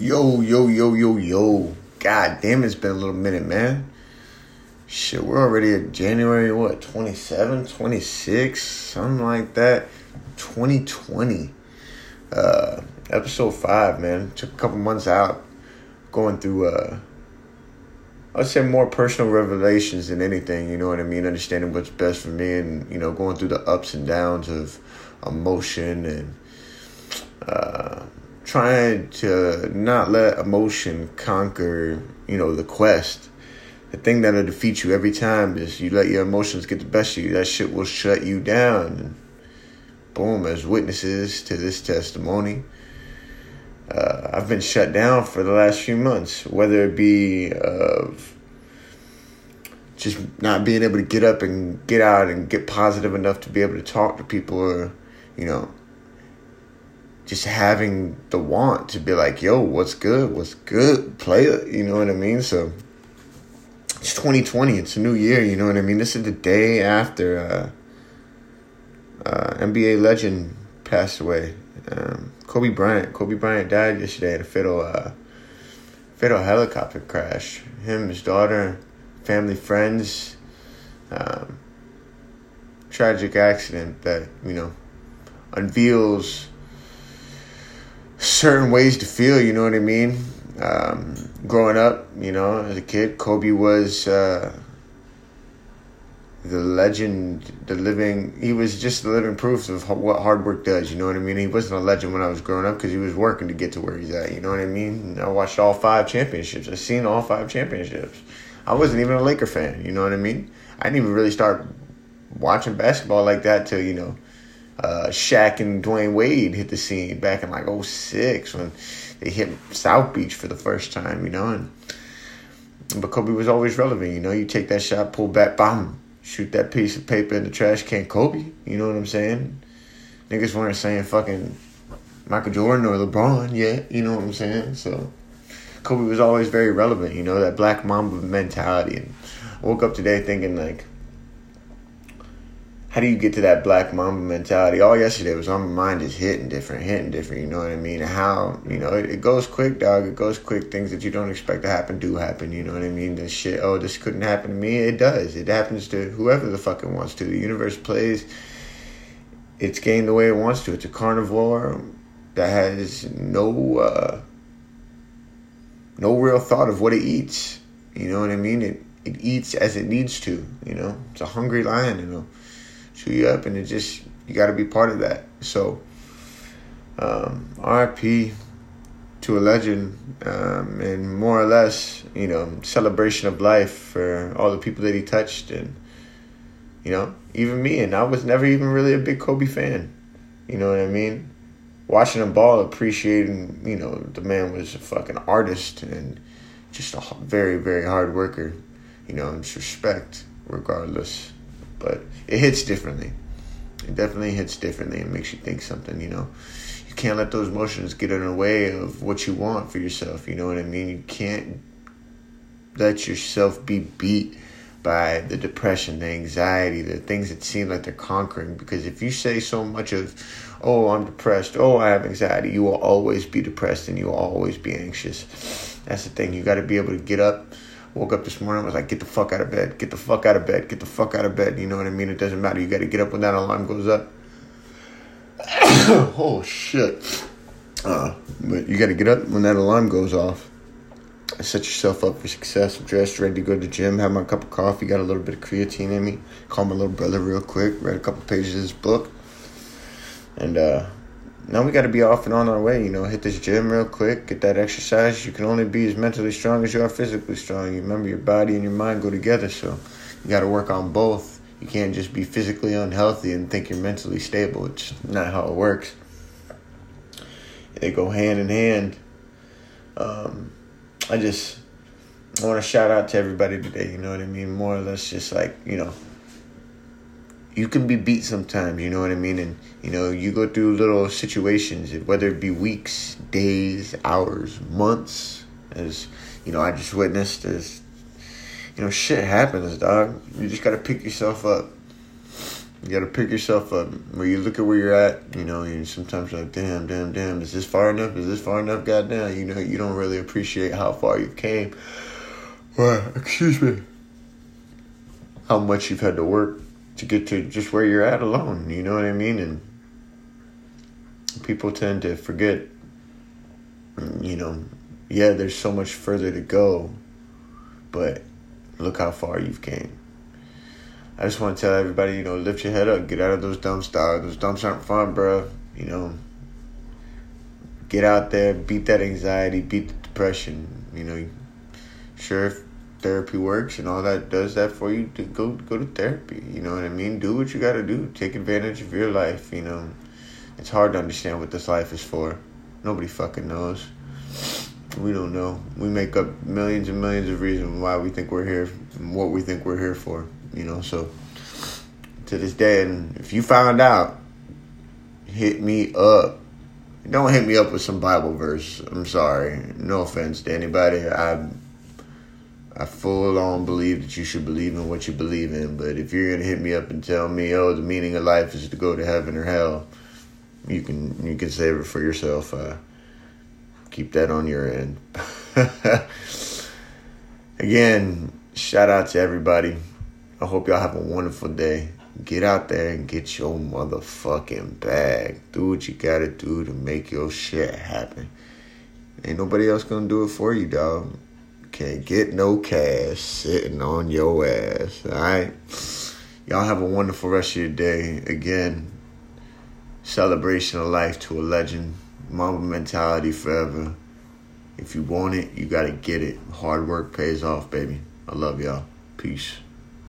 Yo, yo, yo, yo, yo. God damn, it's been a little minute, man. Shit, we're already at January, what, 27, 26, something like that. 2020. Uh, episode 5, man. Took a couple months out going through, uh, I'd say more personal revelations than anything, you know what I mean? Understanding what's best for me and, you know, going through the ups and downs of emotion and, uh, trying to not let emotion conquer, you know, the quest. The thing that'll defeat you every time is you let your emotions get the best of you. That shit will shut you down. And boom, as witnesses to this testimony, uh, I've been shut down for the last few months, whether it be of just not being able to get up and get out and get positive enough to be able to talk to people or, you know, just having the want to be like, yo, what's good? What's good? Play it. You know what I mean? So it's 2020. It's a new year. You know what I mean? This is the day after uh, uh, NBA legend passed away. Um, Kobe Bryant. Kobe Bryant died yesterday in a fatal, uh, fatal helicopter crash. Him, his daughter, family, friends. Um, tragic accident that, you know, unveils certain ways to feel, you know what I mean? Um, growing up, you know, as a kid, Kobe was uh, the legend, the living, he was just the living proof of what hard work does, you know what I mean? He wasn't a legend when I was growing up because he was working to get to where he's at, you know what I mean? I watched all five championships. I've seen all five championships. I wasn't even a Laker fan, you know what I mean? I didn't even really start watching basketball like that till, you know, uh, Shaq and Dwyane Wade hit the scene back in like 06 when they hit South Beach for the first time, you know. And but Kobe was always relevant, you know. You take that shot, pull back, bomb, shoot that piece of paper in the trash can, Kobe. You know what I'm saying? Niggas weren't saying fucking Michael Jordan or LeBron yet. You know what I'm saying? So Kobe was always very relevant, you know, that Black Mamba mentality. And woke up today thinking like how do you get to that black mamba mentality? All yesterday was on my mind is hitting different, hitting different. You know what I mean? How you know it, it, goes quick, dog. It goes quick. Things that you don't expect to happen do happen. You know what I mean? This shit. Oh, this couldn't happen to me. It does. It happens to whoever the fuck it wants to. The universe plays its game the way it wants to. It's a carnivore that has no uh, no real thought of what it eats. You know what I mean? It it eats as it needs to. You know, it's a hungry lion. You know chew you up, and it just you got to be part of that. So, um, RIP to a legend, um, and more or less, you know, celebration of life for all the people that he touched, and you know, even me. And I was never even really a big Kobe fan. You know what I mean? Watching him ball, appreciating, you know, the man was a fucking artist and just a very, very hard worker. You know, and respect regardless but it hits differently. It definitely hits differently and makes you think something, you know. You can't let those emotions get in the way of what you want for yourself, you know what I mean? You can't let yourself be beat by the depression, the anxiety, the things that seem like they're conquering. Because if you say so much of, oh, I'm depressed, oh, I have anxiety, you will always be depressed and you will always be anxious. That's the thing. You got to be able to get up Woke up this morning, I was like, get the fuck out of bed, get the fuck out of bed, get the fuck out of bed. You know what I mean? It doesn't matter. You got to get up when that alarm goes up. oh, shit. Uh, but you got to get up when that alarm goes off. Set yourself up for success. I'm dressed, ready to go to the gym, have my cup of coffee, got a little bit of creatine in me. Call my little brother real quick, read a couple pages of this book. And, uh, now we got to be off and on our way. You know, hit this gym real quick, get that exercise. You can only be as mentally strong as you are physically strong. You remember your body and your mind go together, so you got to work on both. You can't just be physically unhealthy and think you're mentally stable. It's not how it works. They go hand in hand. Um, I just I want to shout out to everybody today. You know what I mean? More or less, just like you know, you can be beat sometimes, you know what I mean? And, you know, you go through little situations, whether it be weeks, days, hours, months, as, you know, I just witnessed as, you know, shit happens, dog. You just got to pick yourself up. You gotta pick yourself up. Where you look at where you're at, you know, and sometimes like, damn, damn, damn, is this far enough? Is this far enough? Goddamn, you know, you don't really appreciate how far you've came. Well, excuse me. How much you've had to work to get to just where you're at alone. You know what I mean? And people tend to forget, you know, yeah, there's so much further to go, but look how far you've came. I just want to tell everybody, you know, lift your head up, get out of those dumps, dog. Those dumps aren't fun, bro. You know, get out there, beat that anxiety, beat the depression. You know, sure therapy works and all that does that for you, to go go to therapy. You know what I mean? Do what you got to do. Take advantage of your life. You know, it's hard to understand what this life is for. Nobody fucking knows. We don't know. We make up millions and millions of reasons why we think we're here, and what we think we're here for you know. So to this day, and if you found out, hit me up. Don't hit me up with some Bible verse. I'm sorry. No offense to anybody. I I full on believe that you should believe in what you believe in. But if you're gonna hit me up and tell me, oh, the meaning of life is to go to heaven or hell, you can you can save it for yourself. Uh, keep that on your end. Again, shout out to everybody. I hope y'all have a wonderful day. Get out there and get your motherfucking bag. Do what you gotta do to make your shit happen. Ain't nobody else gonna do it for you, dog. Can't get no cash sitting on your ass. Alright? Y'all have a wonderful rest of your day. Again, celebration of life to a legend. Mamba mentality forever. If you want it, you gotta get it. Hard work pays off, baby. I love y'all. Peace.